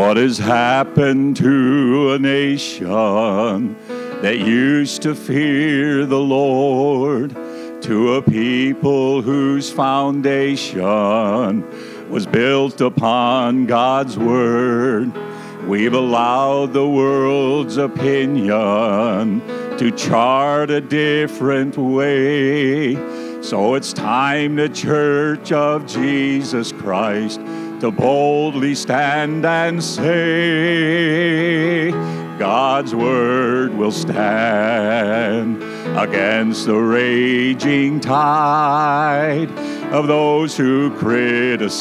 What has happened to a nation that used to fear the Lord? To a people whose foundation was built upon God's word. We've allowed the world's opinion to chart a different way. So it's time the Church of Jesus Christ to boldly stand and say, God's word will stand against the raging tide of those who criticize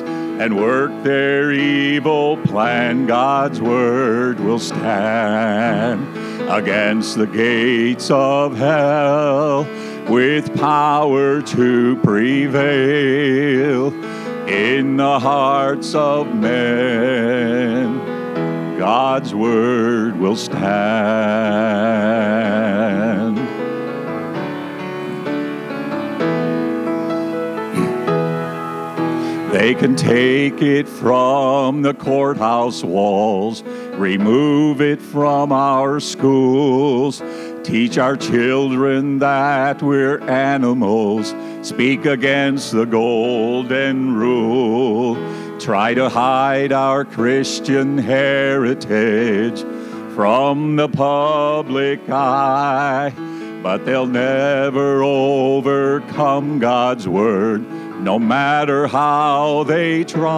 and work their evil plan. God's word will stand against the gates of hell with power to prevail in the hearts of men. God's word will stand. They can take it from the courthouse walls, remove it from our schools, teach our children that we're animals, speak against the golden rule, try to hide our Christian heritage from the public eye, but they'll never overcome God's word no matter how they try,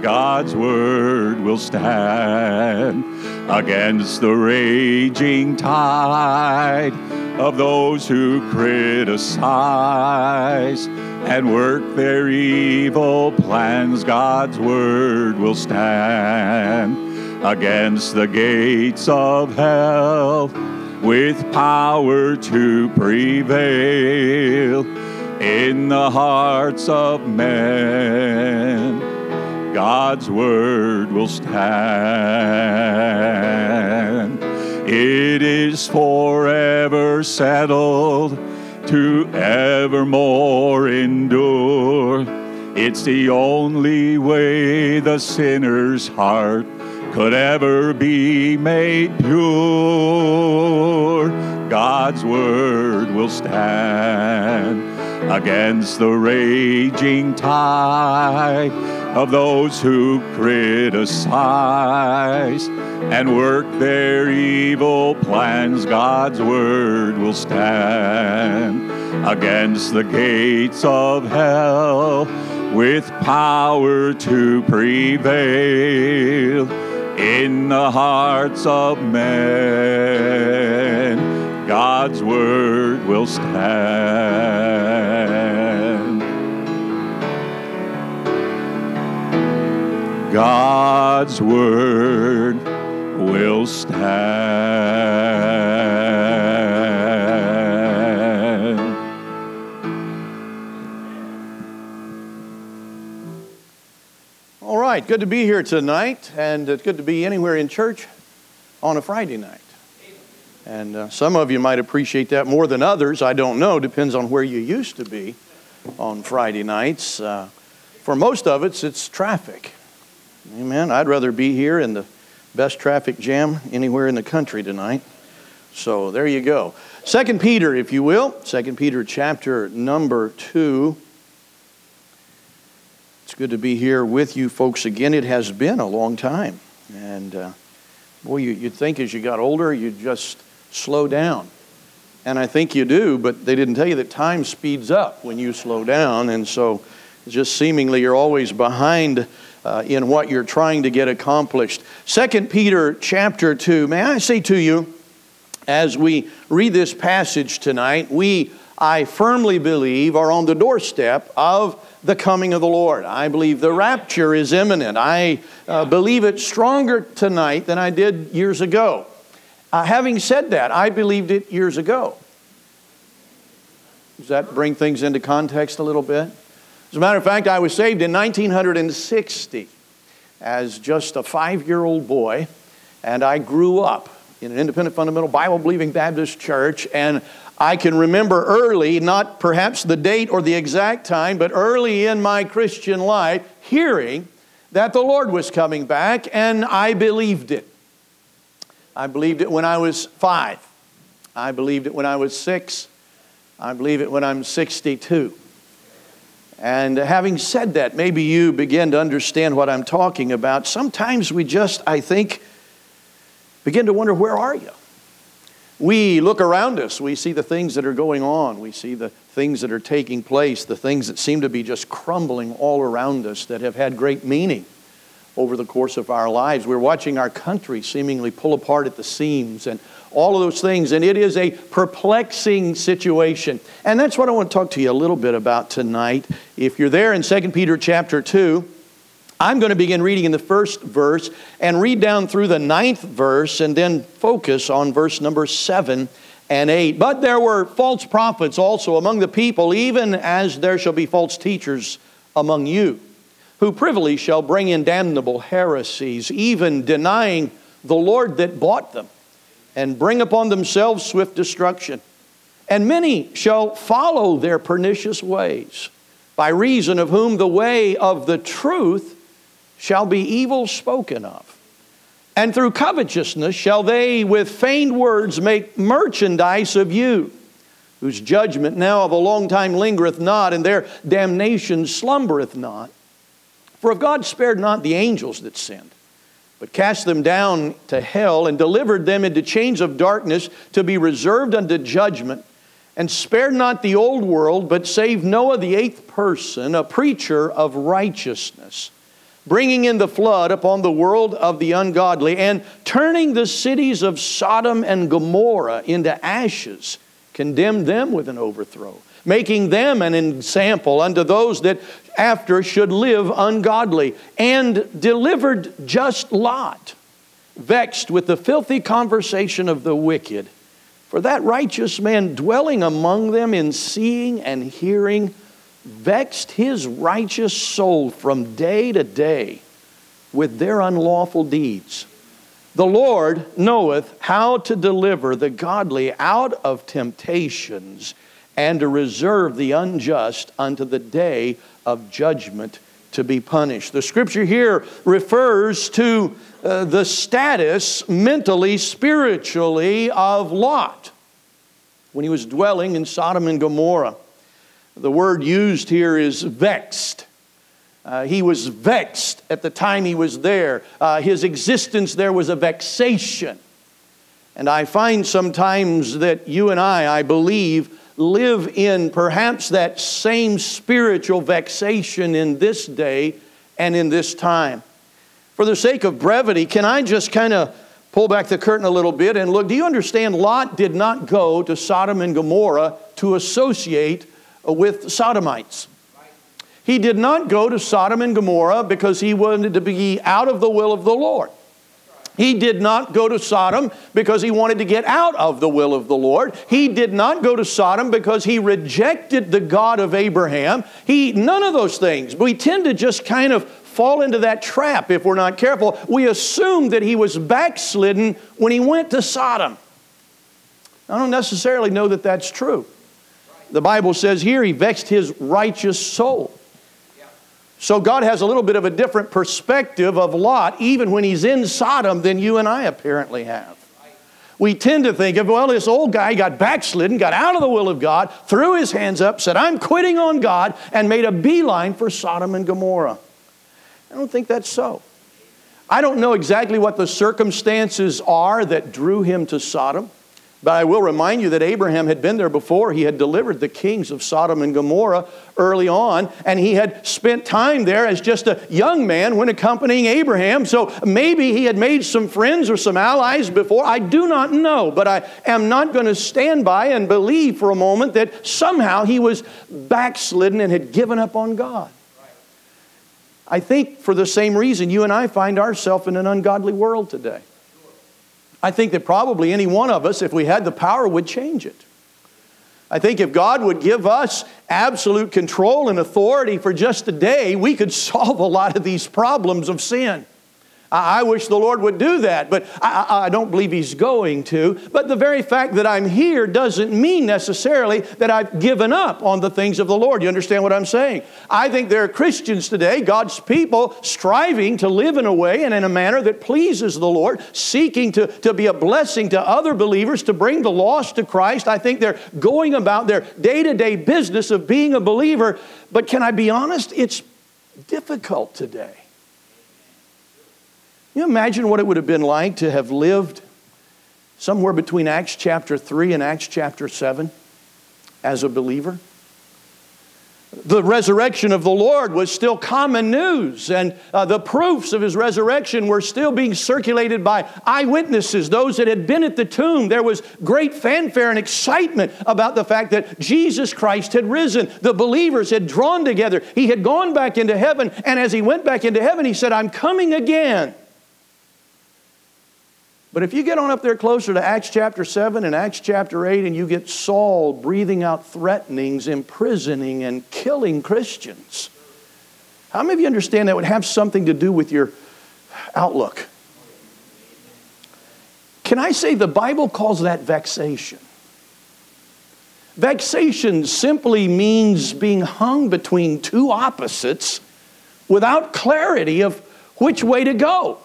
God's word will stand against the raging tide of those who criticize and work their evil plans. God's word will stand against the gates of hell with power to prevail in the hearts of men. God's word will stand. It is forever settled to evermore endure. It's the only way the sinner's heart could ever be made pure. God's word will stand against the raging tide of those who criticize and work their evil plans. God's word will stand against the gates of hell with power to prevail in the hearts of men. God's word will stand. God's word will stand. All right, good to be here tonight, and it's good to be anywhere in church on a Friday night. And uh, some of you might appreciate that more than others. I don't know. Depends on where you used to be on Friday nights. Uh, for most of us, it's traffic. Amen. I'd rather be here in the best traffic jam anywhere in the country tonight. So there you go. Second Peter, if you will. Second Peter chapter number two. It's good to be here with you folks again. It has been a long time. And uh, boy, you, you'd think as you got older, you'd just slow down. And I think you do, but they didn't tell you that time speeds up when you slow down. And so just seemingly you're always behind uh, in what you're trying to get accomplished. Second Peter chapter 2. May I say to you, as we read this passage tonight, we, I firmly believe, are on the doorstep of the coming of the Lord. I believe the rapture is imminent. I uh, believe it stronger tonight than I did years ago. Uh, having said that, I believed it years ago. Does that bring things into context a little bit? As a matter of fact, I was saved in 1960 as just a five year old boy, and I grew up in an independent fundamental Bible believing Baptist church, and I can remember early, not perhaps the date or the exact time, but early in my Christian life, hearing that the Lord was coming back, and I believed it. I believed it when I was five. I believed it when I was six. I believe it when I'm 62. And having said that, maybe you begin to understand what I'm talking about. Sometimes we just, I think, begin to wonder where are you? We look around us, we see the things that are going on, we see the things that are taking place, the things that seem to be just crumbling all around us that have had great meaning over the course of our lives. We're watching our country seemingly pull apart at the seams and all of those things, and it is a perplexing situation. And that's what I want to talk to you a little bit about tonight. If you're there in 2 Peter chapter 2, I'm going to begin reading in the first verse and read down through the ninth verse and then focus on verse number 7 and 8. But there were false prophets also among the people, even as there shall be false teachers among you, who privily shall bring in damnable heresies, even denying the Lord that bought them and bring upon themselves swift destruction. And many shall follow their pernicious ways, by reason of whom the way of the truth shall be evil spoken of. And through covetousness shall they with feigned words make merchandise of you, whose judgment now of a long time lingereth not, and their damnation slumbereth not. For if God spared not the angels that sinned, but cast them down to hell and delivered them into chains of darkness to be reserved unto judgment, and spared not the old world, but saved Noah the eighth person, a preacher of righteousness, bringing in the flood upon the world of the ungodly, and turning the cities of Sodom and Gomorrah into ashes, condemned them with an overthrow making them an example unto those that after should live ungodly, and delivered just Lot, vexed with the filthy conversation of the wicked. For that righteous man dwelling among them in seeing and hearing vexed his righteous soul from day to day with their unlawful deeds. The Lord knoweth how to deliver the godly out of temptations and to reserve the unjust unto the day of judgment to be punished. The scripture here refers to uh, the status mentally, spiritually of Lot when he was dwelling in Sodom and Gomorrah. The word used here is vexed. Uh, he was vexed at the time he was there. Uh, his existence there was a vexation. And I find sometimes that you and I, I believe, live in perhaps that same spiritual vexation in this day and in this time. For the sake of brevity, can I just kind of pull back the curtain a little bit and look? Do you understand Lot did not go to Sodom and Gomorrah to associate with Sodomites? He did not go to Sodom and Gomorrah because he wanted to be out of the will of the Lord. He did not go to Sodom because he wanted to get out of the will of the Lord. He did not go to Sodom because he rejected the God of Abraham. He none of those things. We tend to just kind of fall into that trap if we're not careful. We assume that he was backslidden when he went to Sodom. I don't necessarily know that that's true. The Bible says here he vexed his righteous soul. So God has a little bit of a different perspective of Lot, even when he's in Sodom, than you and I apparently have. We tend to think of, well, this old guy got backslidden, got out of the will of God, threw his hands up, said, I'm quitting on God, and made a beeline for Sodom and Gomorrah. I don't think that's so. I don't know exactly what the circumstances are that drew him to Sodom. But I will remind you that Abraham had been there before. He had delivered the kings of Sodom and Gomorrah early on, and he had spent time there as just a young man when accompanying Abraham. So maybe he had made some friends or some allies before. I do not know, but I am not going to stand by and believe for a moment that somehow he was backslidden and had given up on God. I think for the same reason you and I find ourselves in an ungodly world today. I think that probably any one of us, if we had the power, would change it. I think if God would give us absolute control and authority for just a day, we could solve a lot of these problems of sin. I, wish the Lord would do that, but I, I, I don't believe He's going to. But the very fact that I'm here doesn't mean necessarily that I've given up on the things of the Lord. You understand what I'm saying? I think there are Christians today, God's people, striving to live in a way and in a manner that pleases the Lord, seeking to, to be a blessing to other believers, to bring the lost to Christ. I think they're going about their day to day business of being a believer. But can I be honest? It's difficult today. You imagine what it would have been like to have lived somewhere between Acts chapter 3 and Acts chapter 7 as a believer? The resurrection of the Lord was still common news, and uh, the proofs of his resurrection were still being circulated by eyewitnesses, those that had been at the tomb. There was great fanfare and excitement about the fact that Jesus Christ had risen. The believers had drawn together. He had gone back into heaven, and as he went back into heaven, he said, I'm coming again. But if you get on up there closer to Acts chapter 7 and Acts chapter 8, and you get Saul breathing out threatenings, imprisoning, and killing Christians, how many of you understand that would have something to do with your outlook? Can I say the Bible calls that vexation? Vexation simply means being hung between two opposites without clarity of which way to go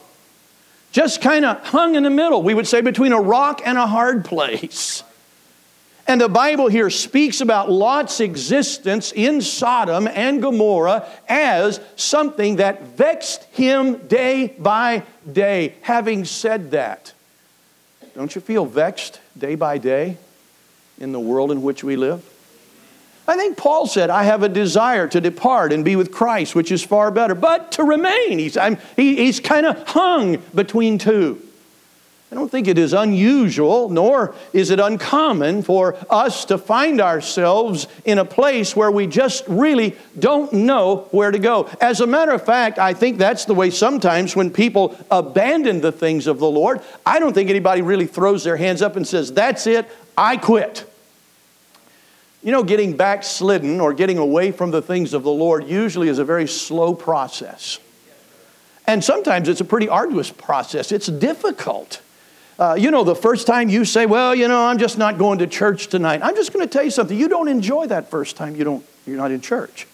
just kind of hung in the middle. We would say between a rock and a hard place. And the Bible here speaks about Lot's existence in Sodom and Gomorrah as something that vexed him day by day. Having said that, don't you feel vexed day by day in the world in which we live? I think Paul said, I have a desire to depart and be with Christ, which is far better, but to remain. He's, he, he's kind of hung between two. I don't think it is unusual, nor is it uncommon for us to find ourselves in a place where we just really don't know where to go. As a matter of fact, I think that's the way sometimes when people abandon the things of the Lord, I don't think anybody really throws their hands up and says, That's it, I quit. You know, getting backslidden or getting away from the things of the Lord usually is a very slow process. And sometimes it's a pretty arduous process, it's difficult. Uh, you know, the first time you say, Well, you know, I'm just not going to church tonight, I'm just going to tell you something. You don't enjoy that first time you don't, you're not in church.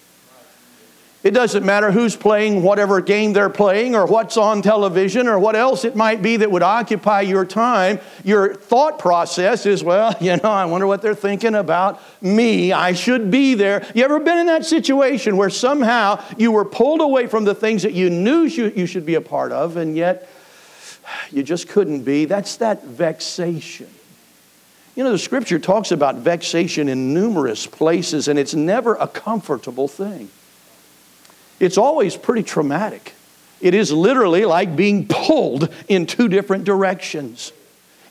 It doesn't matter who's playing whatever game they're playing or what's on television or what else it might be that would occupy your time. Your thought process is, well, you know, I wonder what they're thinking about me. I should be there. You ever been in that situation where somehow you were pulled away from the things that you knew you should be a part of and yet you just couldn't be? That's that vexation. You know, the scripture talks about vexation in numerous places and it's never a comfortable thing it's always pretty traumatic. It is literally like being pulled in two different directions.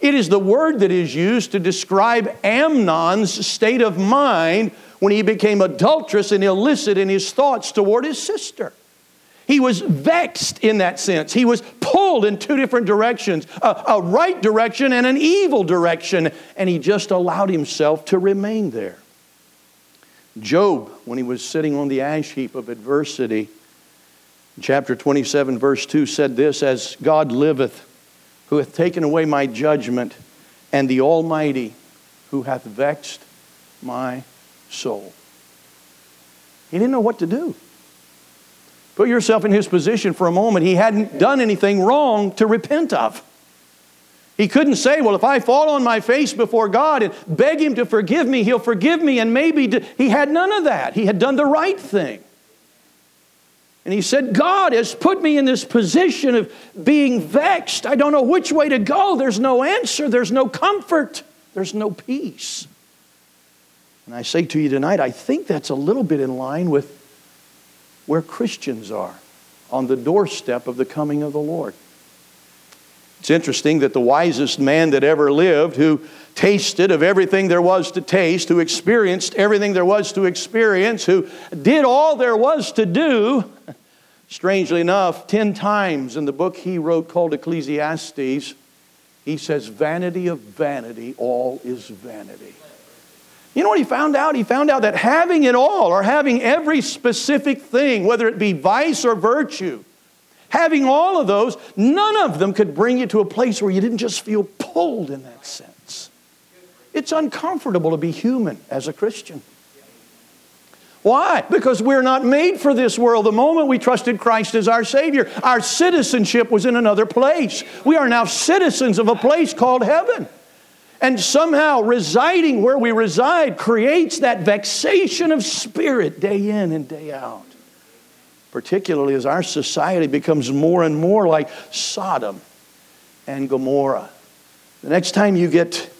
It is the word that is used to describe Amnon's state of mind when he became adulterous and illicit in his thoughts toward his sister. He was vexed in that sense. He was pulled in two different directions a, a, right direction and an evil direction, and he just allowed himself to remain there. Job, when he was sitting on the ash heap of adversity, chapter 27, verse 2 said this As God liveth, who hath taken away my judgment, and the Almighty, who hath vexed my soul. He didn't know what to do. Put yourself in his position for a moment. He hadn't done anything wrong to repent of. He couldn't say, Well, if I fall on my face before God and beg Him to forgive me, He'll forgive me. And maybe do. he had none of that. He had done the right thing. And he said, God has put me in this position of being vexed. I don't know which way to go. There's no answer, there's no comfort, there's no peace. And I say to you tonight, I think that's a little bit in line with where Christians are on the doorstep of the coming of the Lord. It's interesting that the wisest man that ever lived, who tasted of everything there was to taste, who experienced everything there was to experience, who did all there was to do, strangely enough, 10 times in the book he wrote called Ecclesiastes, he says, Vanity of vanity, all is vanity. You know what he found out? He found out that having it all, or having every specific thing, whether it be vice or virtue, Having all of those, none of them could bring you to a place where you didn't just feel pulled in that sense. It's uncomfortable to be human as a Christian. Why? Because we're not made for this world. The moment we trusted Christ as our Savior, our citizenship was in another place. We are now citizens of a place called heaven. And somehow residing where we reside creates that vexation of spirit day in and day out. Particularly as our society becomes more and more like Sodom and Gomorrah. The next time you get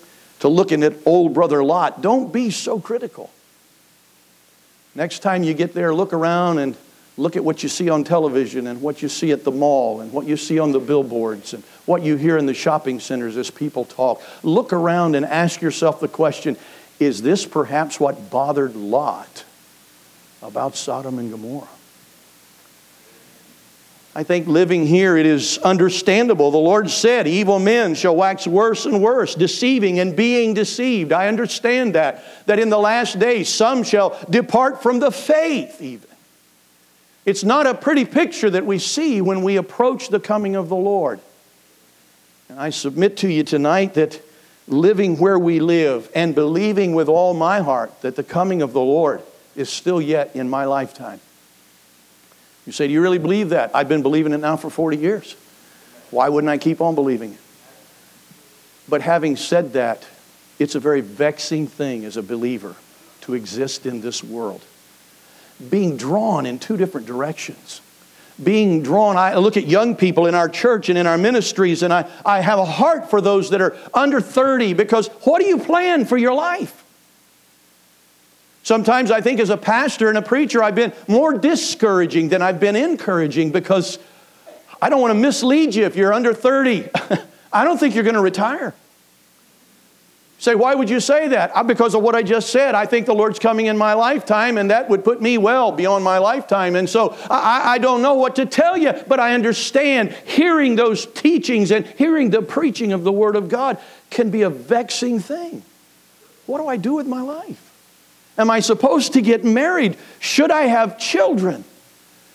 to looking at old brother Lot, don't be so critical. Next time you get there, look around and look at what you see on television and what you see at the mall and what you see on the billboards and what you hear in the shopping centers as people talk. Look around and ask yourself the question is this perhaps what bothered Lot about Sodom and Gomorrah? I think living here, it is understandable. The Lord said, Evil men shall wax worse and worse, deceiving and being deceived. I understand that. That in the last days, some shall depart from the faith, even. It's not a pretty picture that we see when we approach the coming of the Lord. And I submit to you tonight that living where we live and believing with all my heart that the coming of the Lord is still yet in my lifetime you say, Do you really believe that? I've been believing it now for 40 years. Why wouldn't I keep on believing it? But having said that, it's a very vexing thing as a believer to exist in this world. Being drawn in two different directions. Being drawn, I look at young people in our church and in our ministries, and I, I have a heart for those that are under 30 because what do you plan for your life? Sometimes I think as a pastor and a preacher, I've been more discouraging than I've been encouraging because I don't want to mislead you if you're under 30. I don't think you're going to retire. Say, why would you say that? Uh, because of what I just said. I think the Lord's coming in my lifetime, and that would put me well beyond my lifetime. And so I, I don't know what to tell you, but I understand hearing those teachings and hearing the preaching of the Word of God can be a vexing thing. What do I do with my life? Am I supposed to get married? Should I have children?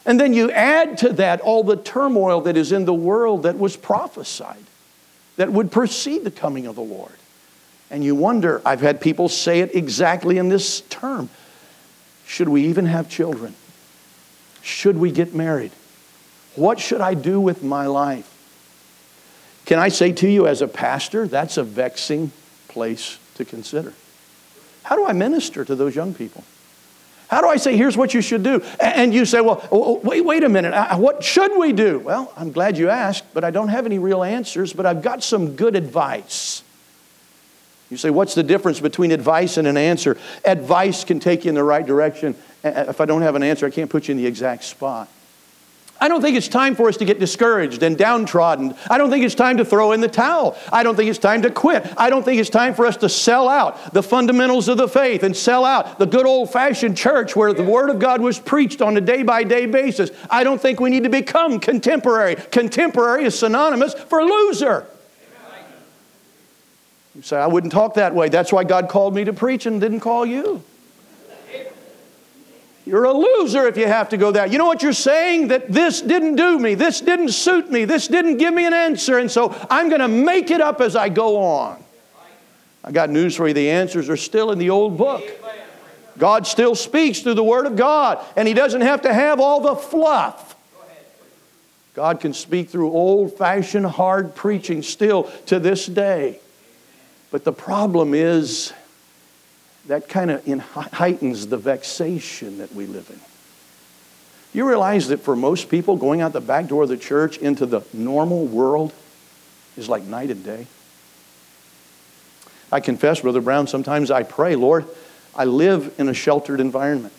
And then you add to that all the turmoil that is in the world that was prophesied, that would precede the coming of the Lord. And you wonder, I've had people say it exactly in this term should we even have children? Should we get married? What should I do with my life? Can I say to you, as a pastor, that's a vexing place to consider. How do I minister to those young people? How do I say, here's what you should do? And you say, well, wait, wait a minute. What should we do? Well, I'm glad you asked, but I don't have any real answers, but I've got some good advice. You say, what's the difference between advice and an answer? Advice can take you in the right direction. If I don't have an answer, I can't put you in the exact spot. I don't think it's time for us to get discouraged and downtrodden. I don't think it's time to throw in the towel. I don't think it's time to quit. I don't think it's time for us to sell out the fundamentals of the faith and sell out the good old fashioned church where the Word of God was preached on a day by day basis. I don't think we need to become contemporary. Contemporary is synonymous for loser. You say, I wouldn't talk that way. That's why God called me to preach and didn't call you. You're a loser if you have to go there. You know what you're saying? That this didn't do me, this didn't suit me, this didn't give me an answer, and so I'm going to make it up as I go on. I got news for you the answers are still in the old book. God still speaks through the Word of God, and He doesn't have to have all the fluff. God can speak through old fashioned, hard preaching still to this day. But the problem is, that kind of heightens the vexation that we live in. You realize that for most people, going out the back door of the church into the normal world is like night and day. I confess, Brother Brown, sometimes I pray, Lord, I live in a sheltered environment.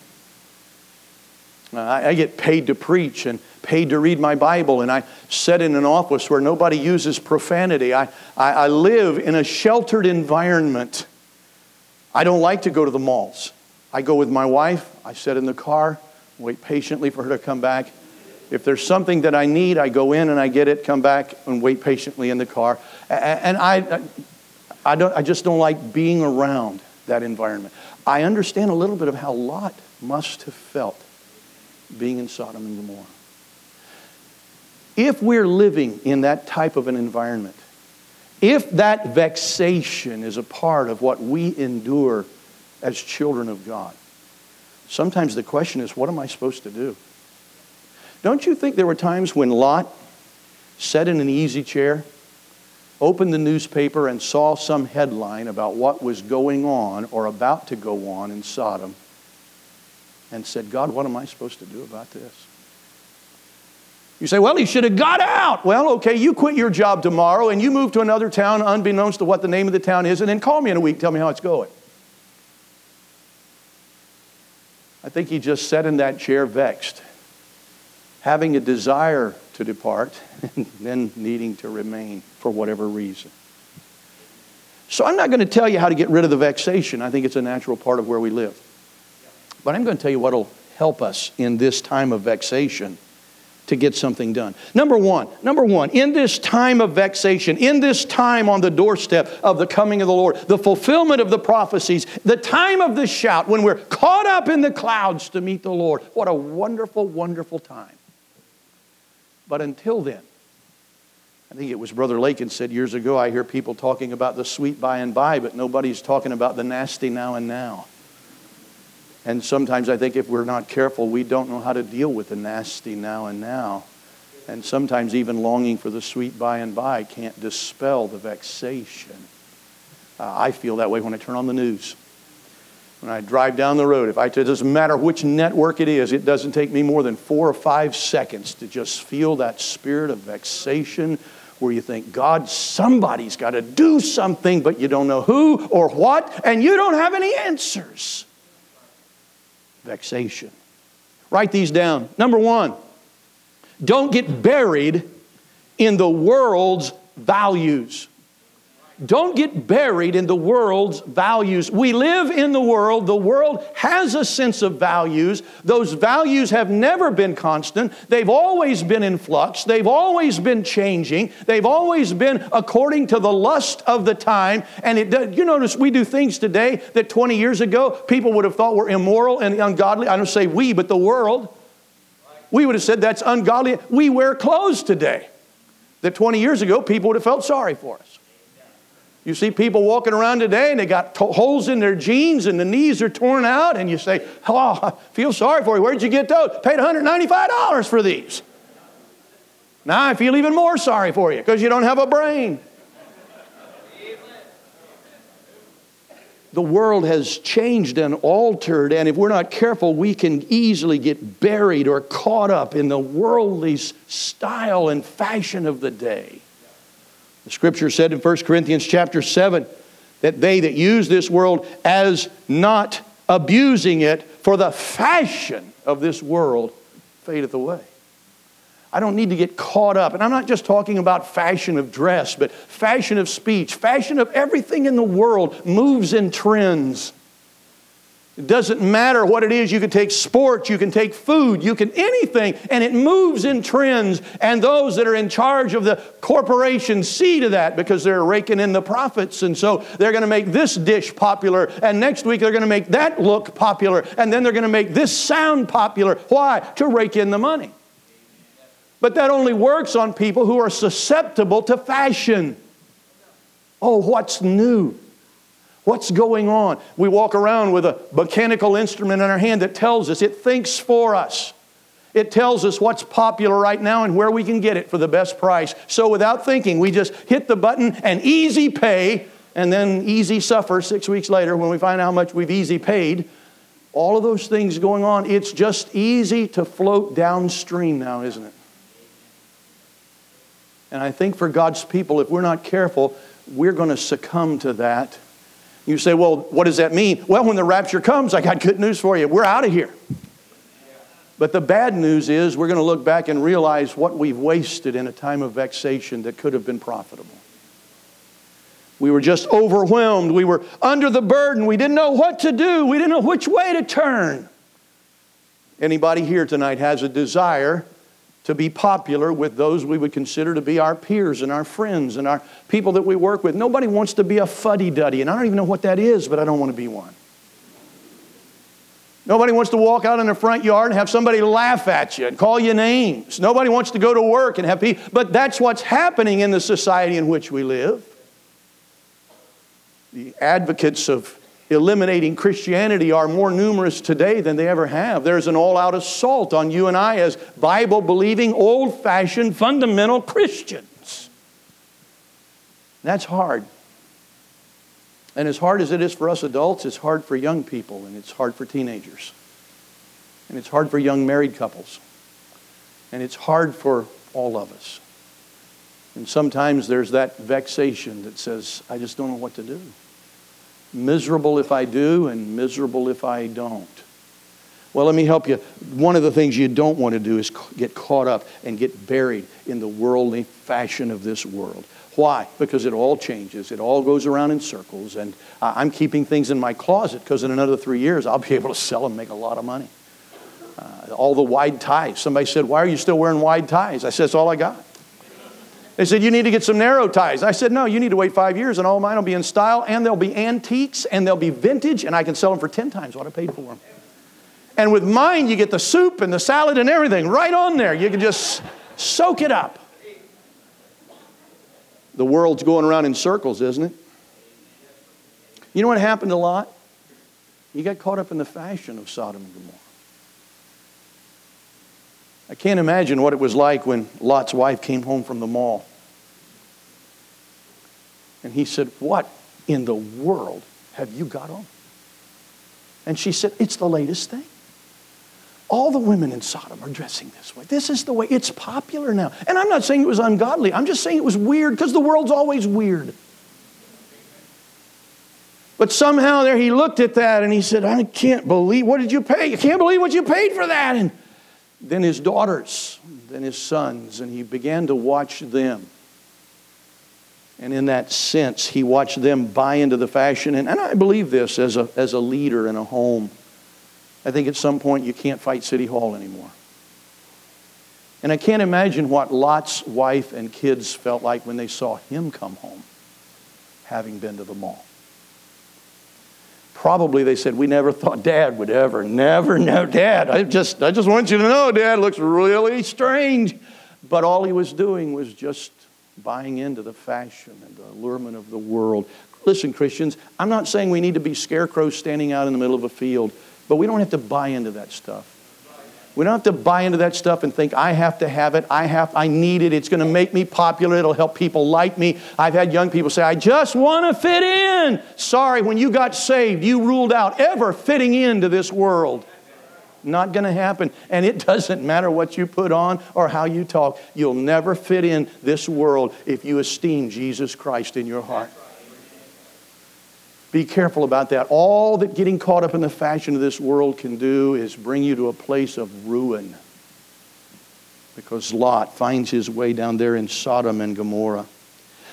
I get paid to preach and paid to read my Bible, and I sit in an office where nobody uses profanity. I, I, I live in a sheltered environment. I don't like to go to the malls. I go with my wife, I sit in the car, wait patiently for her to come back. If there's something that I need, I go in and I get it, come back and wait patiently in the car. And I, I, don't, I just don't like being around that environment. I understand a little bit of how Lot must have felt being in Sodom and Gomorrah. if we're living in that type of an environment, if that vexation is a part of what we endure as children of God, sometimes the question is, what am I supposed to do? Don't you think there were times when Lot sat in an easy chair, opened the newspaper, and saw some headline about what was going on or about to go on in Sodom and said, God, what am I supposed to do about this? You say, well, he should have got out. Well, okay, you quit your job tomorrow and you move to another town unbeknownst to what the name of the town is, and then call me in a week, tell me how it's going. I think he just sat in that chair vexed, having a desire to depart, and then needing to remain for whatever reason. So I'm not going to tell you how to get rid of the vexation. I think it's a natural part of where we live. But I'm going to tell you what will help us in this time of vexation to get something done. Number one, number one, in this time of vexation, in this time on the doorstep of the coming of the Lord, the fulfillment of the prophecies, the time of the shout, when we're caught up in the clouds to meet the Lord, what a wonderful, wonderful time. But until then, I think it was Brother Lakin said years ago, I hear people talking about the sweet by and by, but nobody's talking about the nasty now and now. And sometimes I think if we're not careful, we don't know how to deal with the nasty now and now. And sometimes even longing for the sweet by and by can't dispel the vexation. Uh, I feel that way when I turn on the news. When I drive down the road, if I, it doesn't matter which network it is, it doesn't take me more than four or five seconds to just feel that spirit of vexation where you think, God, somebody's got to do something, but you don't know who or what, and you don't have any answers vexation. Write these down. Number one, don't get buried in the world's values. Don't get buried in the world's values. We live in the world. The world has a sense of values. Those values have never been constant. They've always been in flux. They've always been changing. They've always been according to the lust of the time. And it, you notice we do things today that 20 years ago people would have thought were immoral and ungodly. I don't say we, but the world. We would have said that's ungodly. We wear clothes today that 20 years ago people would have felt sorry for us. You see people walking around today and they got to- holes in their jeans and the knees are torn out, and you say, Oh, I feel sorry for you. Where'd you get those? Paid $195 for these. Now I feel even more sorry for you because you don't have a brain. The world has changed and altered, and if we're not careful, we can easily get buried or caught up in the worldly style and fashion of the day. The scripture said in 1 Corinthians chapter 7 that they that use this world as not abusing it for the fashion of this world fadeth away. I don't need to get caught up. And I'm not just talking about fashion of dress, but fashion of speech, fashion of everything in the world moves in trends. It doesn't matter what it is. You can take sports, you can take food, you can anything, and it moves in trends. And those that are in charge of the corporation see to that because they're raking in the profits. And so they're going to make this dish popular, and next week they're going to make that look popular, and then they're going to make this sound popular. Why? To rake in the money. But that only works on people who are susceptible to fashion. Oh, what's new? What's going on? We walk around with a mechanical instrument in our hand that tells us, it thinks for us. It tells us what's popular right now and where we can get it for the best price. So without thinking, we just hit the button and easy pay, and then easy suffer six weeks later when we find out how much we've easy paid. All of those things going on, it's just easy to float downstream now, isn't it? And I think for God's people, if we're not careful, we're going to succumb to that you say, well, what does that mean? Well, when the rapture comes, I got good news for you. We're out of here. But the bad news is we're going to look back and realize what we've wasted in a time of vexation that could have been profitable. We were just overwhelmed. We were under the burden. We didn't know what to do. We didn't know which way to turn. Anybody here tonight has a desire to be popular with those we would consider to be our peers and our friends and our people that we work with. Nobody wants to be a fuddy duddy, and I don't even know what that is, but I don't want to be one. Nobody wants to walk out in the front yard and have somebody laugh at you and call you names. Nobody wants to go to work and have people. But that's what's happening in the society in which we live. The advocates of eliminating Christianity are more numerous today than they ever have. There's an all out assault on you and I as Bible believing, old fashioned, fundamental Christians. That's hard. And as hard as it is for us adults, it's hard for young people and it's hard for teenagers. And it's hard for young married couples. And it's hard for all of us. And sometimes there's that vexation that says, I just don't know what to do. Miserable if I do, and miserable if I don't. Well, let me help you. One of the things you don't want to do is get caught up and get buried in the worldly fashion of this world. Why? Because it all changes. It all goes around in circles. And I'm keeping things in my closet because in another three years I'll be able to sell them and make a lot of money. Uh, all the wide ties. Somebody said, Why are you still wearing wide ties? I said, That's all I got. They said, You need to get some narrow ties. I said, No, you need to wait five years and all mine will be in style and they'll be antiques and they'll be vintage and I can sell them for 10 times what I paid for them. And with mine, you get the soup and the salad and everything right on there. You can just soak it up. The world's going around in circles, isn't it? You know what happened a Lot? You got caught up in the fashion of Sodom and Gomorrah. I can't imagine what it was like when Lot's wife came home from the mall. And he said, What in the world have you got on? And she said, It's the latest thing. All the women in Sodom are dressing this way. This is the way it's popular now. And I'm not saying it was ungodly, I'm just saying it was weird because the world's always weird. But somehow there he looked at that and he said, I can't believe, what did you pay? I can't believe what you paid for that. And then his daughters, then his sons, and he began to watch them. And in that sense, he watched them buy into the fashion. And, and I believe this as a, as a leader in a home. I think at some point you can't fight City Hall anymore. And I can't imagine what Lot's wife and kids felt like when they saw him come home, having been to the mall. Probably they said, We never thought Dad would ever, never know Dad. I just, I just want you to know Dad looks really strange. But all he was doing was just buying into the fashion and the allurement of the world. Listen, Christians, I'm not saying we need to be scarecrows standing out in the middle of a field but we don't have to buy into that stuff. We don't have to buy into that stuff and think I have to have it. I have I need it. It's going to make me popular. It'll help people like me. I've had young people say, "I just want to fit in." Sorry, when you got saved, you ruled out ever fitting into this world. Not going to happen. And it doesn't matter what you put on or how you talk. You'll never fit in this world if you esteem Jesus Christ in your heart. Be careful about that. All that getting caught up in the fashion of this world can do is bring you to a place of ruin. Because Lot finds his way down there in Sodom and Gomorrah.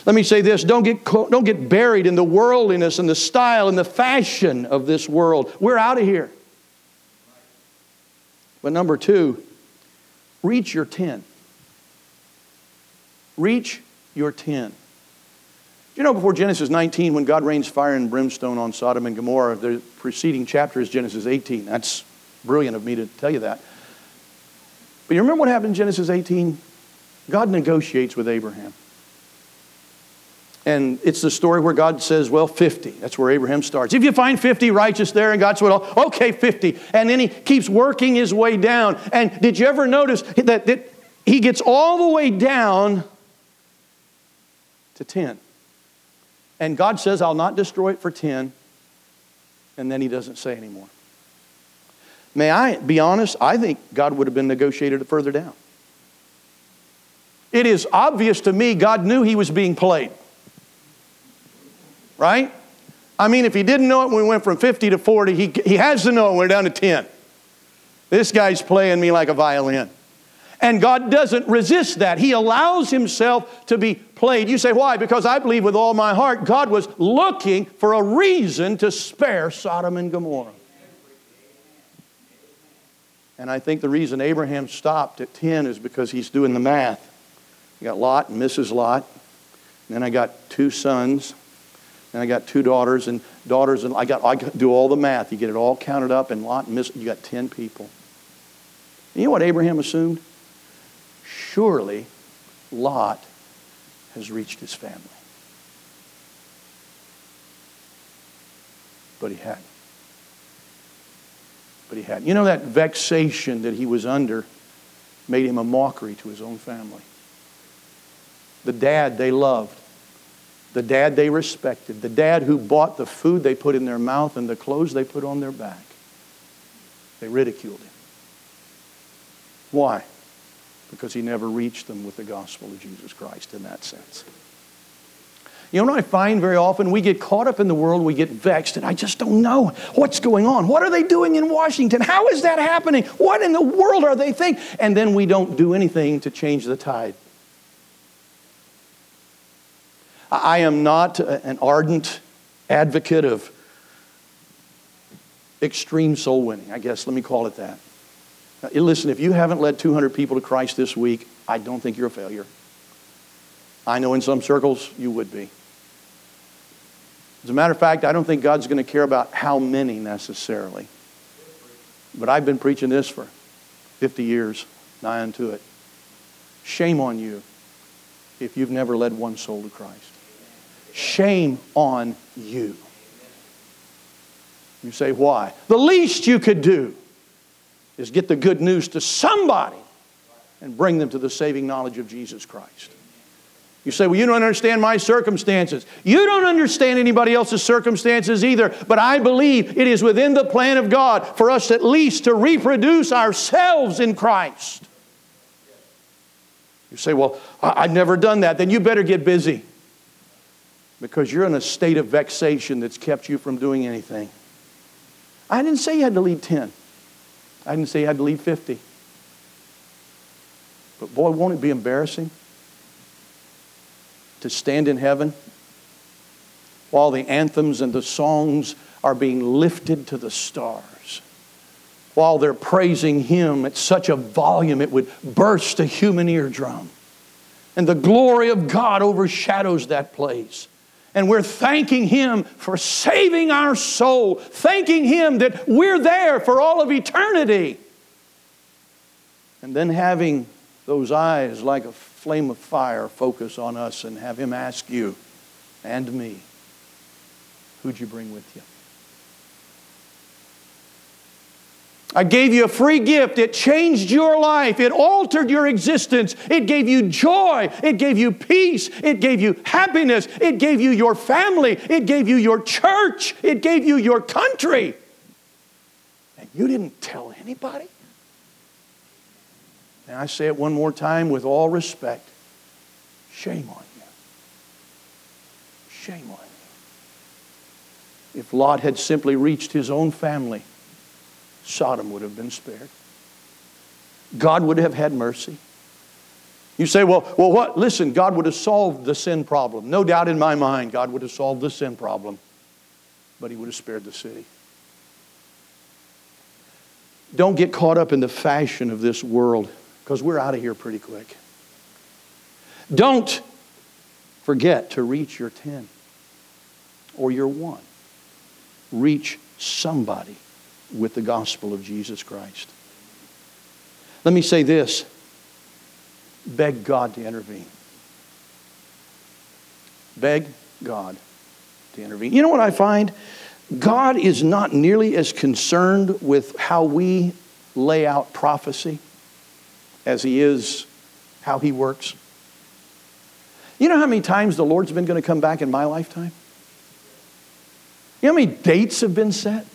Let me say this don't get, don't get buried in the worldliness and the style and the fashion of this world. We're out of here. But number two, reach your 10. Reach your 10 you know before Genesis 19, when God rains fire and brimstone on Sodom and Gomorrah, the preceding chapter is Genesis 18. That's brilliant of me to tell you that. But you remember what happened in Genesis 18? God negotiates with Abraham. And it's the story where God says, well, 50. That's where Abraham starts. If you find 50 righteous there, and God's well, okay, 50. And then he keeps working his way down. And did you ever notice that, that he gets all the way down to 10? And God says, I'll not destroy it for 10. And then he doesn't say anymore. May I be honest? I think God would have been negotiated further down. It is obvious to me God knew he was being played. Right? I mean, if he didn't know it when we went from 50 to 40, he, he has to know when we're down to 10. This guy's playing me like a violin. And God doesn't resist that. He allows himself to be played. You say, why? Because I believe with all my heart God was looking for a reason to spare Sodom and Gomorrah. And I think the reason Abraham stopped at 10 is because he's doing the math. You got Lot and Mrs. Lot. And then I got two sons. And I got two daughters. And daughters, and I got I do all the math. You get it all counted up, and Lot missed. You got ten people. And you know what Abraham assumed? Surely, Lot has reached his family. But he hadn't. But he hadn't. You know that vexation that he was under made him a mockery to his own family. The dad they loved, the dad they respected, the dad who bought the food they put in their mouth and the clothes they put on their back. They ridiculed him. Why? Because he never reached them with the gospel of Jesus Christ in that sense. You know what I find very often? We get caught up in the world, we get vexed, and I just don't know what's going on. What are they doing in Washington? How is that happening? What in the world are they thinking? And then we don't do anything to change the tide. I am not uh, an ardent advocate of extreme soul winning, I guess, let me call it that. Listen, if you haven't led 200 people to Christ this week, I don't think you're a failure. I know in some circles you would be. As a matter of fact, I don't think God's going to care about how many necessarily. But I've been preaching this for 50 years, nigh unto it. Shame on you if you've never led one soul to Christ. Shame on you. You say, why? The least you could do is get the good news to somebody and bring them to the saving knowledge of Jesus Christ. You say, Well, you don't understand my circumstances. You don't understand anybody else's circumstances either, but I believe it is within the plan of God for us at least to reproduce ourselves in Christ. You say, Well, I've never done that. Then you better get busy because you're in a state of vexation that's kept you from doing anything. I didn't say you had to lead 10, I didn't say you had to lead 50. But boy, won't it be embarrassing? to stand in heaven while the anthems and the songs are being lifted to the stars, while they're praising Him at such a volume it would burst a human eardrum. And the glory of God overshadows that place. And we're thanking Him for saving our soul, thanking Him that we're there for all of eternity. And then having those eyes like a flame of fire focus on us and have Him ask you and me, who'd you bring with you? I gave you a free gift. It changed your life. It altered your existence. It gave you joy. It gave you peace. It gave you happiness. It gave you your family. It gave you your church. It gave you your country. And you didn't tell anybody? And I say it one more time with all respect shame on you. Shame on you. If Lot had simply reached his own family, Sodom would have been spared. God would have had mercy. You say, well, well, what? Listen, God would have solved the sin problem. No doubt in my mind, God would have solved the sin problem, but He would have spared the city. Don't get caught up in the fashion of this world because we're out of here pretty quick. Don't forget to reach your 10 or your 1. Reach somebody with the gospel of Jesus Christ. Let me say this beg God to intervene. Beg God to intervene. You know what I find? God is not nearly as concerned with how we lay out prophecy as he is how he works. You know how many times the Lord's been going to come back in my lifetime? You know how many dates have been set?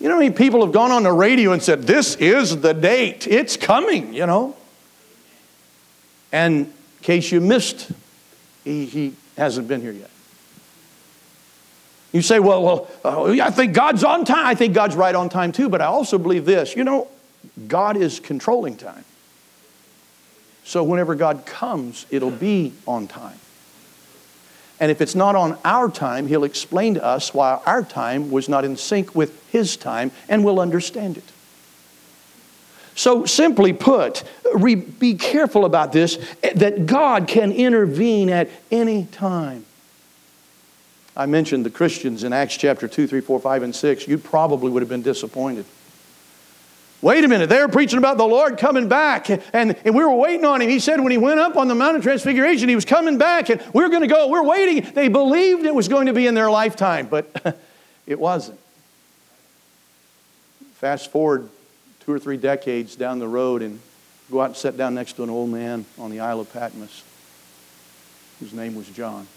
You know how many people have gone on the radio and said, This is the date, it's coming, you know? And in case you missed, he, he hasn't been here yet. You say, Well, well uh, I think God's on time. I think God's right on time too, but I also believe this. You know, God is controlling time. So whenever God comes, it'll be on time. And if it's not on our time, He'll explain to us why our time was not in sync with His time, and we'll understand it. So, simply put, be careful about this that God can intervene at any time. I mentioned the Christians in Acts chapter 2, 3, 4, 5, and 6, you probably would have been disappointed. Wait a minute, they were preaching about the Lord coming back, and, and we were waiting on him. He said when he went up on the Mount of Transfiguration, he was coming back, and we are going to go. We're waiting. They believed it was going to be in their lifetime, but it wasn't. Fast forward two or three decades down the road, and go out and sit down next to an old man on the Isle of Patmos, whose name was John.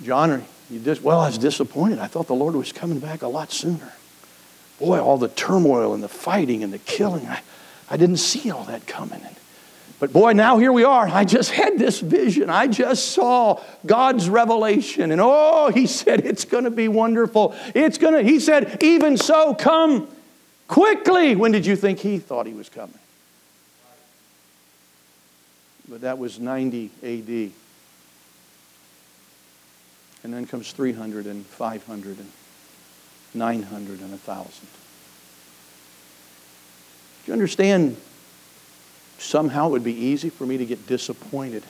John, you just, well, I was disappointed. I thought the Lord was coming back a lot sooner boy, all the turmoil and the fighting and the killing, I, I didn't see all that coming. But boy, now here we are. I just had this vision. I just saw God's revelation. And oh, he said, it's going to be wonderful. It's going to, he said, even so, come quickly. When did you think he thought he was coming? But that was 90 AD. And then comes 300 and 500 and 900 and 1,000. Do you understand? Somehow it would be easy for me to get disappointed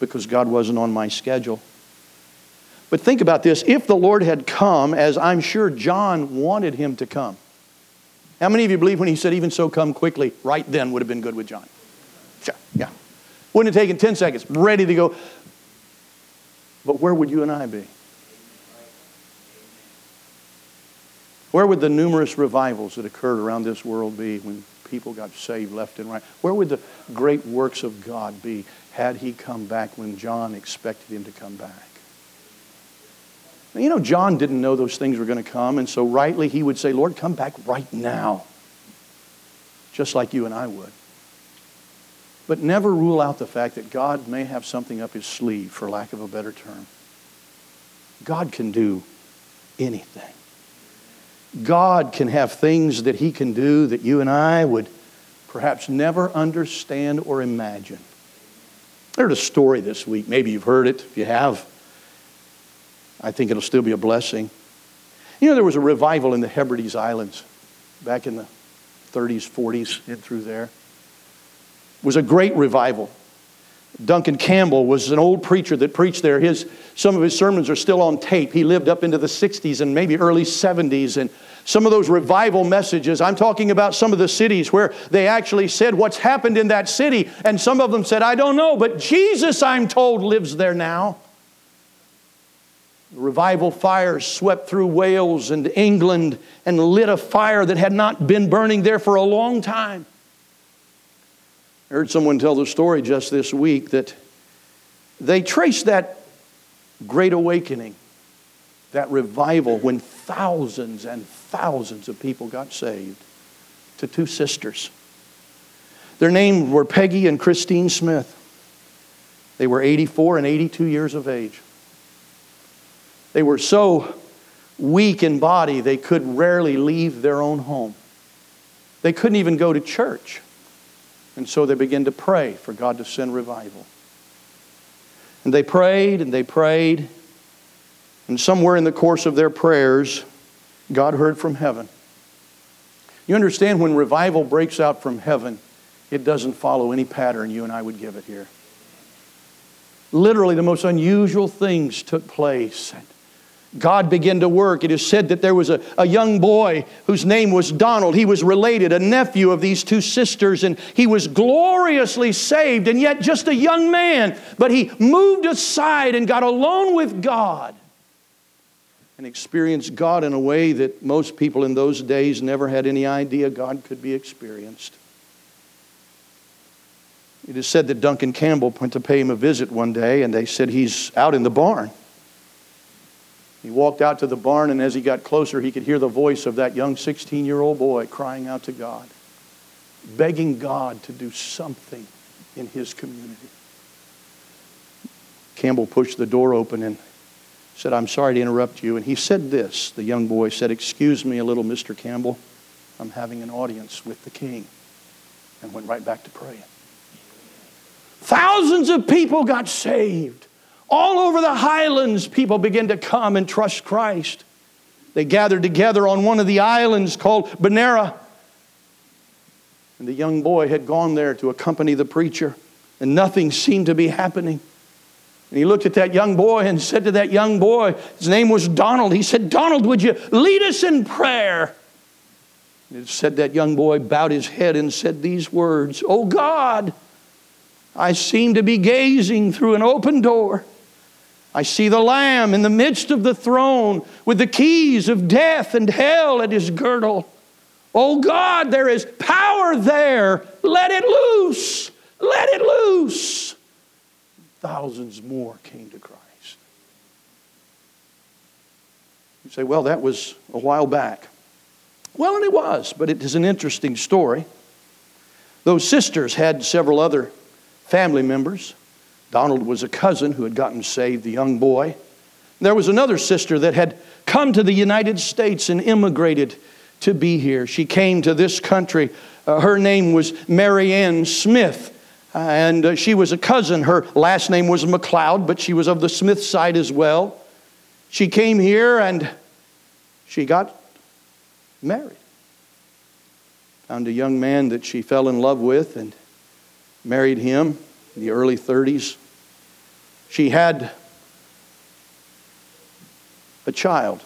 because God wasn't on my schedule. But think about this if the Lord had come, as I'm sure John wanted him to come, how many of you believe when he said, even so, come quickly, right then would have been good with John? Sure, yeah. Wouldn't have taken 10 seconds, ready to go. But where would you and I be? Where would the numerous revivals that occurred around this world be when people got saved left and right? Where would the great works of God be had he come back when John expected him to come back? Now, you know, John didn't know those things were going to come, and so rightly he would say, Lord, come back right now, just like you and I would. But never rule out the fact that God may have something up his sleeve, for lack of a better term. God can do anything. God can have things that He can do that you and I would perhaps never understand or imagine. I heard a story this week. Maybe you've heard it. If you have, I think it'll still be a blessing. You know, there was a revival in the Hebrides Islands back in the 30s, 40s, and through there. It was a great revival. Duncan Campbell was an old preacher that preached there. His, some of his sermons are still on tape. He lived up into the 60s and maybe early 70s. And some of those revival messages, I'm talking about some of the cities where they actually said what's happened in that city. And some of them said, I don't know, but Jesus, I'm told, lives there now. Revival fires swept through Wales and England and lit a fire that had not been burning there for a long time. I heard someone tell the story just this week that they traced that great awakening, that revival, when thousands and thousands of people got saved, to two sisters. Their names were Peggy and Christine Smith. They were 84 and 82 years of age. They were so weak in body, they could rarely leave their own home. They couldn't even go to church. And so they began to pray for God to send revival. And they prayed and they prayed. And somewhere in the course of their prayers, God heard from heaven. You understand when revival breaks out from heaven, it doesn't follow any pattern you and I would give it here. Literally, the most unusual things took place. God began to work. It is said that there was a, a young boy whose name was Donald. He was related, a nephew of these two sisters, and he was gloriously saved, and yet just a young man. But he moved aside and got alone with God and experienced God in a way that most people in those days never had any idea God could be experienced. It is said that Duncan Campbell went to pay him a visit one day, and they said he's out in the barn. He walked out to the barn, and as he got closer, he could hear the voice of that young 16 year old boy crying out to God, begging God to do something in his community. Campbell pushed the door open and said, I'm sorry to interrupt you. And he said this the young boy said, Excuse me a little, Mr. Campbell. I'm having an audience with the king. And went right back to praying. Thousands of people got saved. All over the highlands, people began to come and trust Christ. They gathered together on one of the islands called Berneray. And the young boy had gone there to accompany the preacher, and nothing seemed to be happening. And he looked at that young boy and said to that young boy, his name was Donald, he said, Donald, would you lead us in prayer? And it said that young boy bowed his head and said these words Oh God, I seem to be gazing through an open door. I see the Lamb in the midst of the throne with the keys of death and hell at his girdle. Oh God, there is power there. Let it loose. Let it loose. Thousands more came to Christ. You say, well, that was a while back. Well, and it was, but it is an interesting story. Those sisters had several other family members. Donald was a cousin who had gotten saved, the young boy. There was another sister that had come to the United States and immigrated to be here. She came to this country. Uh, her name was Mary Ann Smith, and uh, she was a cousin. Her last name was McLeod, but she was of the Smith side as well. She came here and she got married. Found a young man that she fell in love with and married him in the early 30s. She had a child.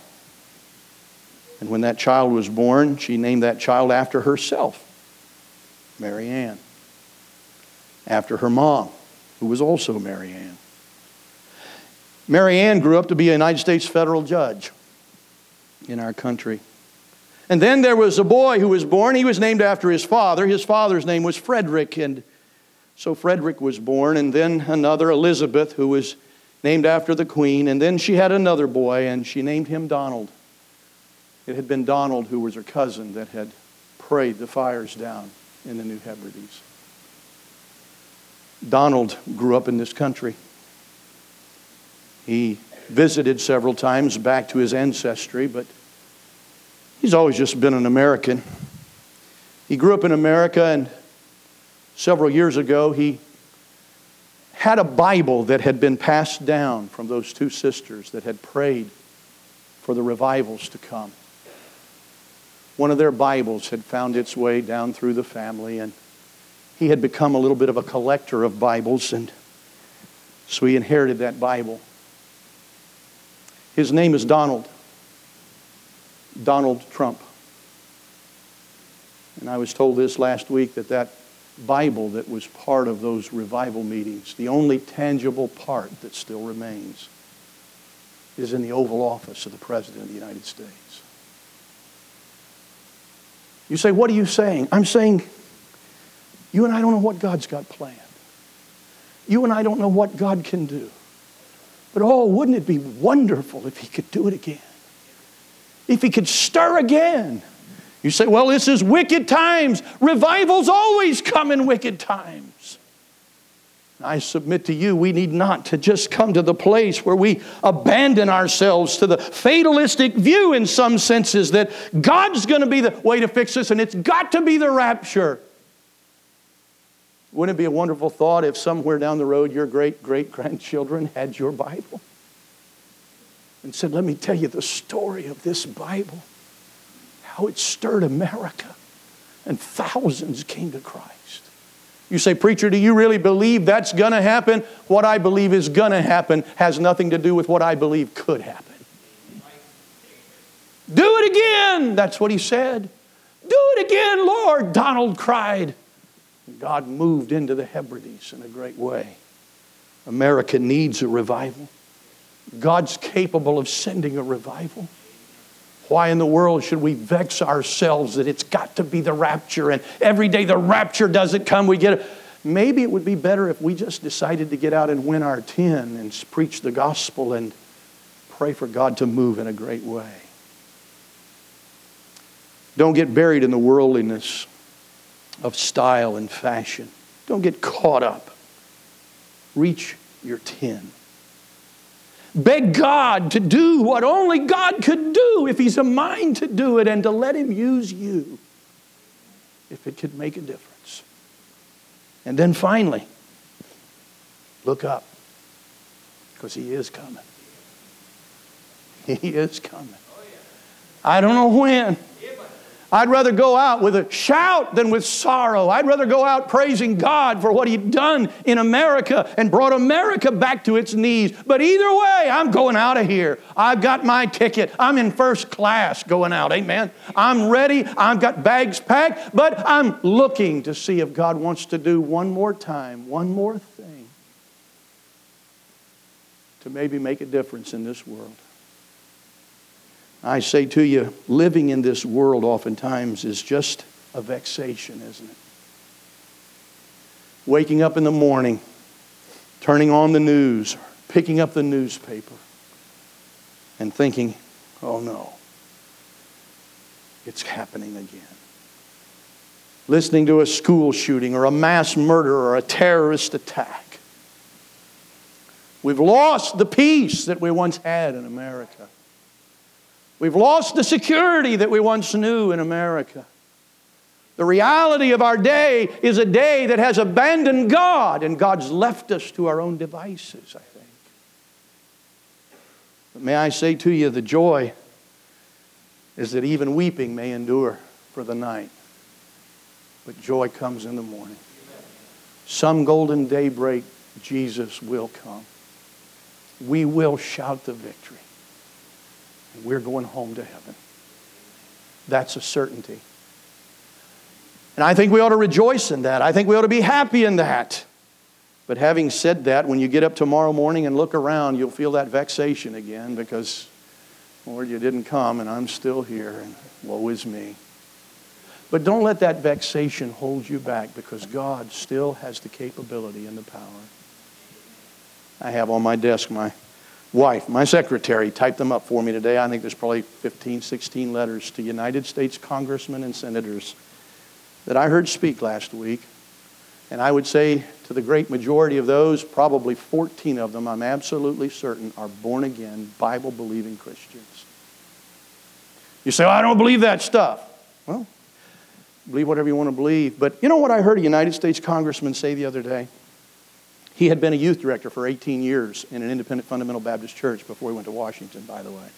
And when that child was born, she named that child after herself, Mary Ann, after her mom, who was also Mary Ann. Mary Ann grew up to be a United States federal judge in our country. And then there was a boy who was born. He was named after his father. His father's name was Frederick. And so Frederick was born. And then another, Elizabeth, who was named after the queen. And then she had another boy, and she named him Donald. It had been Donald, who was her cousin, that had prayed the fires down in the New Hebrides. Donald grew up in this country. He visited several times back to his ancestry, but he's always just been an American. He grew up in America, and several years ago, he had a Bible that had been passed down from those two sisters that had prayed for the revivals to come one of their Bibles had found its way down through the family, and he had become a little bit of a collector of Bibles, and so he inherited that Bible. His name is Donald. Donald Trump. And I was told this last week that that Bible that was part of those revival meetings, the only tangible part that still remains, is in the Oval Office of the President of the United States. You say, What are you saying? I'm saying, you and I don't know what God's got planned. You and I don't know what God can do. But oh, wouldn't it be wonderful if He could do it again? If He could stir again. You say, well, this is wicked times. Revivals always come in wicked times. I submit to you, we need not to just come to the place where we abandon ourselves to the fatalistic view, in some senses, that God's going to be the way to fix this and it's got to be the rapture. Wouldn't it be a wonderful thought if somewhere down the road your great great grandchildren had your Bible and said, Let me tell you the story of this Bible, how it stirred America, and thousands came to Christ. You say, Preacher, do you really believe that's going to happen? What I believe is going to happen has nothing to do with what I believe could happen. Do it again. That's what he said. Do it again, Lord, Donald cried. God moved into the Hebrides in a great way. America needs a revival. God's capable of sending a revival. Why in the world should we vex ourselves that it's got to be the rapture and every day the rapture doesn't come, we get? Maybe it would be better if we just decided to get out and win our 10 and preach the gospel and pray for God to move in a great way. Don't get buried in the worldliness of style and fashion. Don't get caught up. Reach your 10. Beg God to do what only God could do if He's a mind to do it and to let Him use you if it could make a difference. And then finally, look up because He is coming. He is coming. I don't know when. I'd rather go out with a shout than with sorrow. I'd rather go out praising God for what He'd done in America and brought America back to its knees. But either way, I'm going out of here. I've got my ticket. I'm in first class going out. Amen. I'm ready. I've got bags packed, but I'm looking to see if God wants to do one more time, one more thing to maybe make a difference in this world. I say to you, living in this world oftentimes is just a vexation, isn't it? Waking up in the morning, turning on the news, picking up the newspaper, and thinking, oh no, it's happening again. Listening to a school shooting or a mass murder or a terrorist attack. We've lost the peace that we once had in America. We've lost the security that we once knew in America. The reality of our day is a day that has abandoned God, and God's left us to our own devices, I think. But may I say to you, the joy is that even weeping may endure for the night, but joy comes in the morning. Some golden daybreak, Jesus will come. We will shout the victory we're going home to heaven. That's a certainty. And I think we ought to rejoice in that. I think we ought to be happy in that. But having said that, when you get up tomorrow morning and look around, you'll feel that vexation again because, Lord, you didn't come and I'm still here and woe is me. But don't let that vexation hold you back because God still has the capability and the power. I have on my desk my wife, my secretary, typed them up for me today. I think there's probably 15, 16 letters to United States congressmen and senators that I heard speak last week. And I would say to the great majority of those, probably 14 of them, I'm absolutely certain, are born again, Bible believing Christians. You say, well, I don't believe that stuff. Well, believe whatever you want to believe. But you know what I heard a United States congressman say the other day? He had been a youth director for 18 years in an independent fundamental Baptist church before he went to Washington, by the way.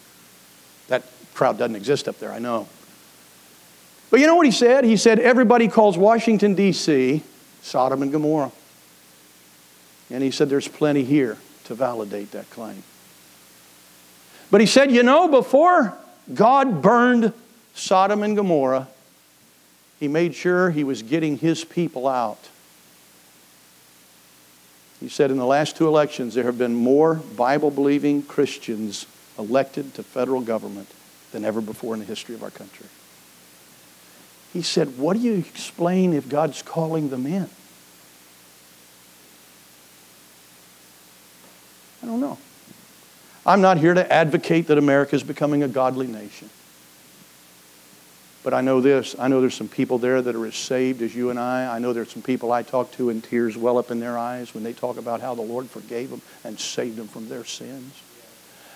That crowd doesn't exist up there, I know. But you know what he said? He said, Everybody calls Washington, D.C. Sodom and Gomorrah. And he said, There's plenty here to validate that claim. But he said, You know, before God burned Sodom and Gomorrah, he made sure he was getting his people out he said in the last two elections, there have been more Bible believing Christians elected to federal government than ever before in the history of our country. He said, What do you explain if God's calling them in? I don't know. I'm not here to advocate that America is becoming a godly nation. But I know this I know there's some people there that are as saved as you and I. I know there's some people I talk to and tears well up in their eyes when they talk about how the Lord forgave them and saved them from their sins.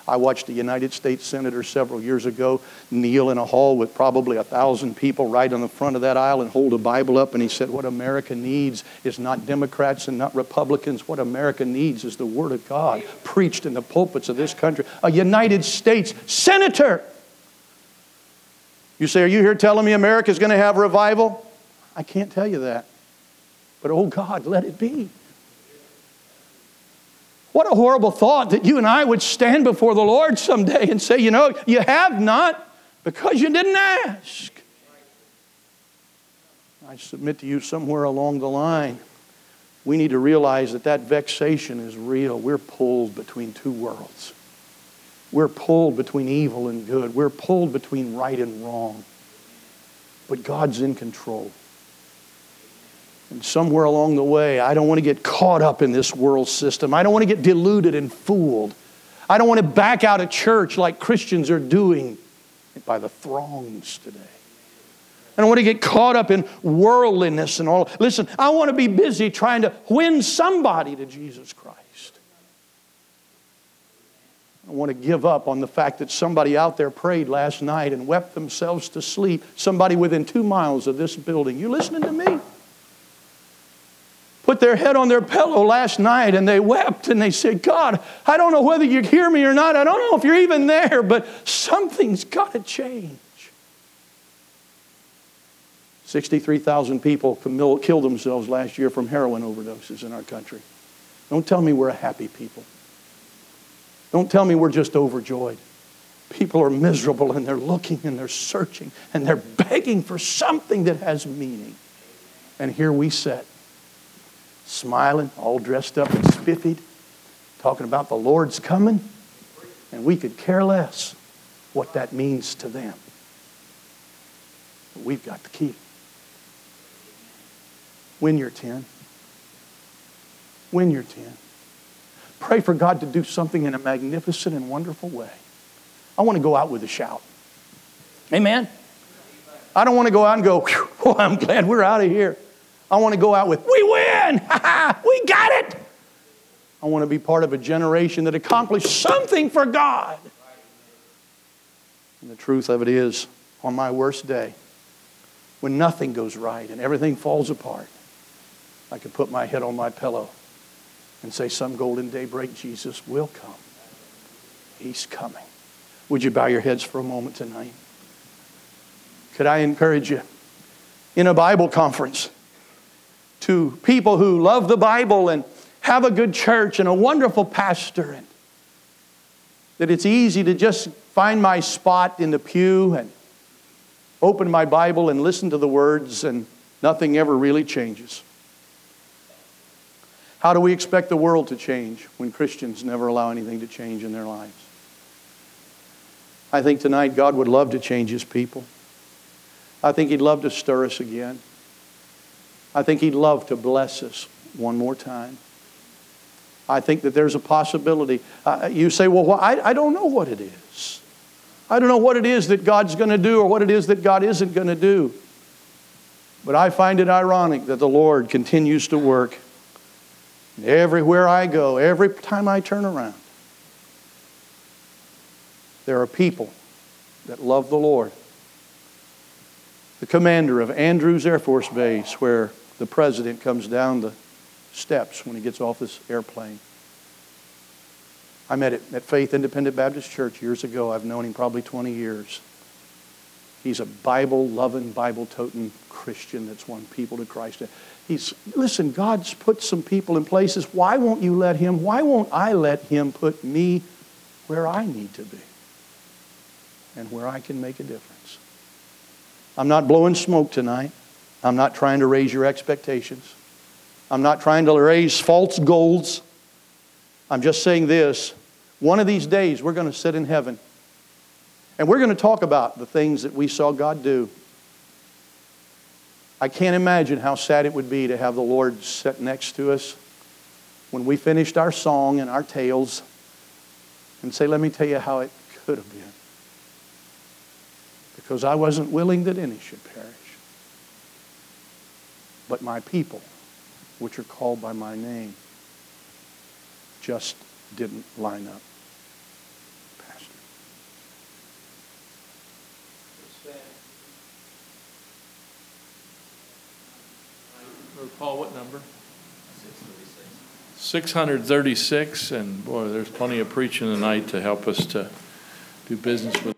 I watched a United States Senator several years ago kneel in a hall with probably a thousand people right on the front of that aisle and hold a Bible up, and he said, What America needs is not Democrats and not Republicans. What America needs is the Word of God preached in the pulpits of this country. A United States Senator you say, Are you here telling me America is going to have revival? I can't tell you that. But oh God, let it be. What a horrible thought that you and I would stand before the Lord someday and say, You know, you have not because you didn't ask. I submit to you somewhere along the line, we need to realize that that vexation is real. We're pulled between two worlds. We're pulled between evil and good. We're pulled between right and wrong. But God's in control. And somewhere along the way, I don't want to get caught up in this world system. I don't want to get deluded and fooled. I don't want to back out of church like Christians are doing by the throngs today. I don't want to get caught up in worldliness and all. Listen, I want to be busy trying to win somebody to Jesus Christ. I want to give up on the fact that somebody out there prayed last night and wept themselves to sleep. Somebody within two miles of this building. You listening to me? Put their head on their pillow last night and they wept and they said, God, I don't know whether you hear me or not. I don't know if you're even there, but something's got to change. 63,000 people killed themselves last year from heroin overdoses in our country. Don't tell me we're a happy people. Don't tell me we're just overjoyed. People are miserable and they're looking and they're searching and they're begging for something that has meaning. And here we sit, smiling, all dressed up and spiffied, talking about the Lord's coming, and we could care less what that means to them. But we've got the key. Win your 10. Win your 10. Pray for God to do something in a magnificent and wonderful way. I want to go out with a shout. Amen. I don't want to go out and go, "Whew, boy, I'm glad we're out of here. I want to go out with, we win! we got it! I want to be part of a generation that accomplished something for God. And the truth of it is, on my worst day, when nothing goes right and everything falls apart, I can put my head on my pillow and say, Some golden daybreak, Jesus will come. He's coming. Would you bow your heads for a moment tonight? Could I encourage you in a Bible conference to people who love the Bible and have a good church and a wonderful pastor and that it's easy to just find my spot in the pew and open my Bible and listen to the words and nothing ever really changes. How do we expect the world to change when Christians never allow anything to change in their lives? I think tonight God would love to change His people. I think He'd love to stir us again. I think He'd love to bless us one more time. I think that there's a possibility. Uh, you say, well, wh- I, I don't know what it is. I don't know what it is that God's going to do or what it is that God isn't going to do. But I find it ironic that the Lord continues to work everywhere I go, every time I turn around. There are people that love the Lord. The commander of Andrews Air Force Base, where the president comes down the steps when he gets off this airplane. I met him at Faith Independent Baptist Church years ago. I've known him probably 20 years. He's a Bible loving, Bible toting Christian that's won people to Christ. He's, listen, God's put some people in places. Why won't you let him? Why won't I let him put me where I need to be and where I can make a difference? I'm not blowing smoke tonight. I'm not trying to raise your expectations. I'm not trying to raise false goals. I'm just saying this. One of these days, we're going to sit in heaven and we're going to talk about the things that we saw God do. I can't imagine how sad it would be to have the Lord sit next to us when we finished our song and our tales and say, Let me tell you how it could have been. Because I wasn't willing that any should perish. But my people, which are called by my name, just didn't line up. Paul, what number? 636, and boy, there's plenty of preaching tonight to help us to do business with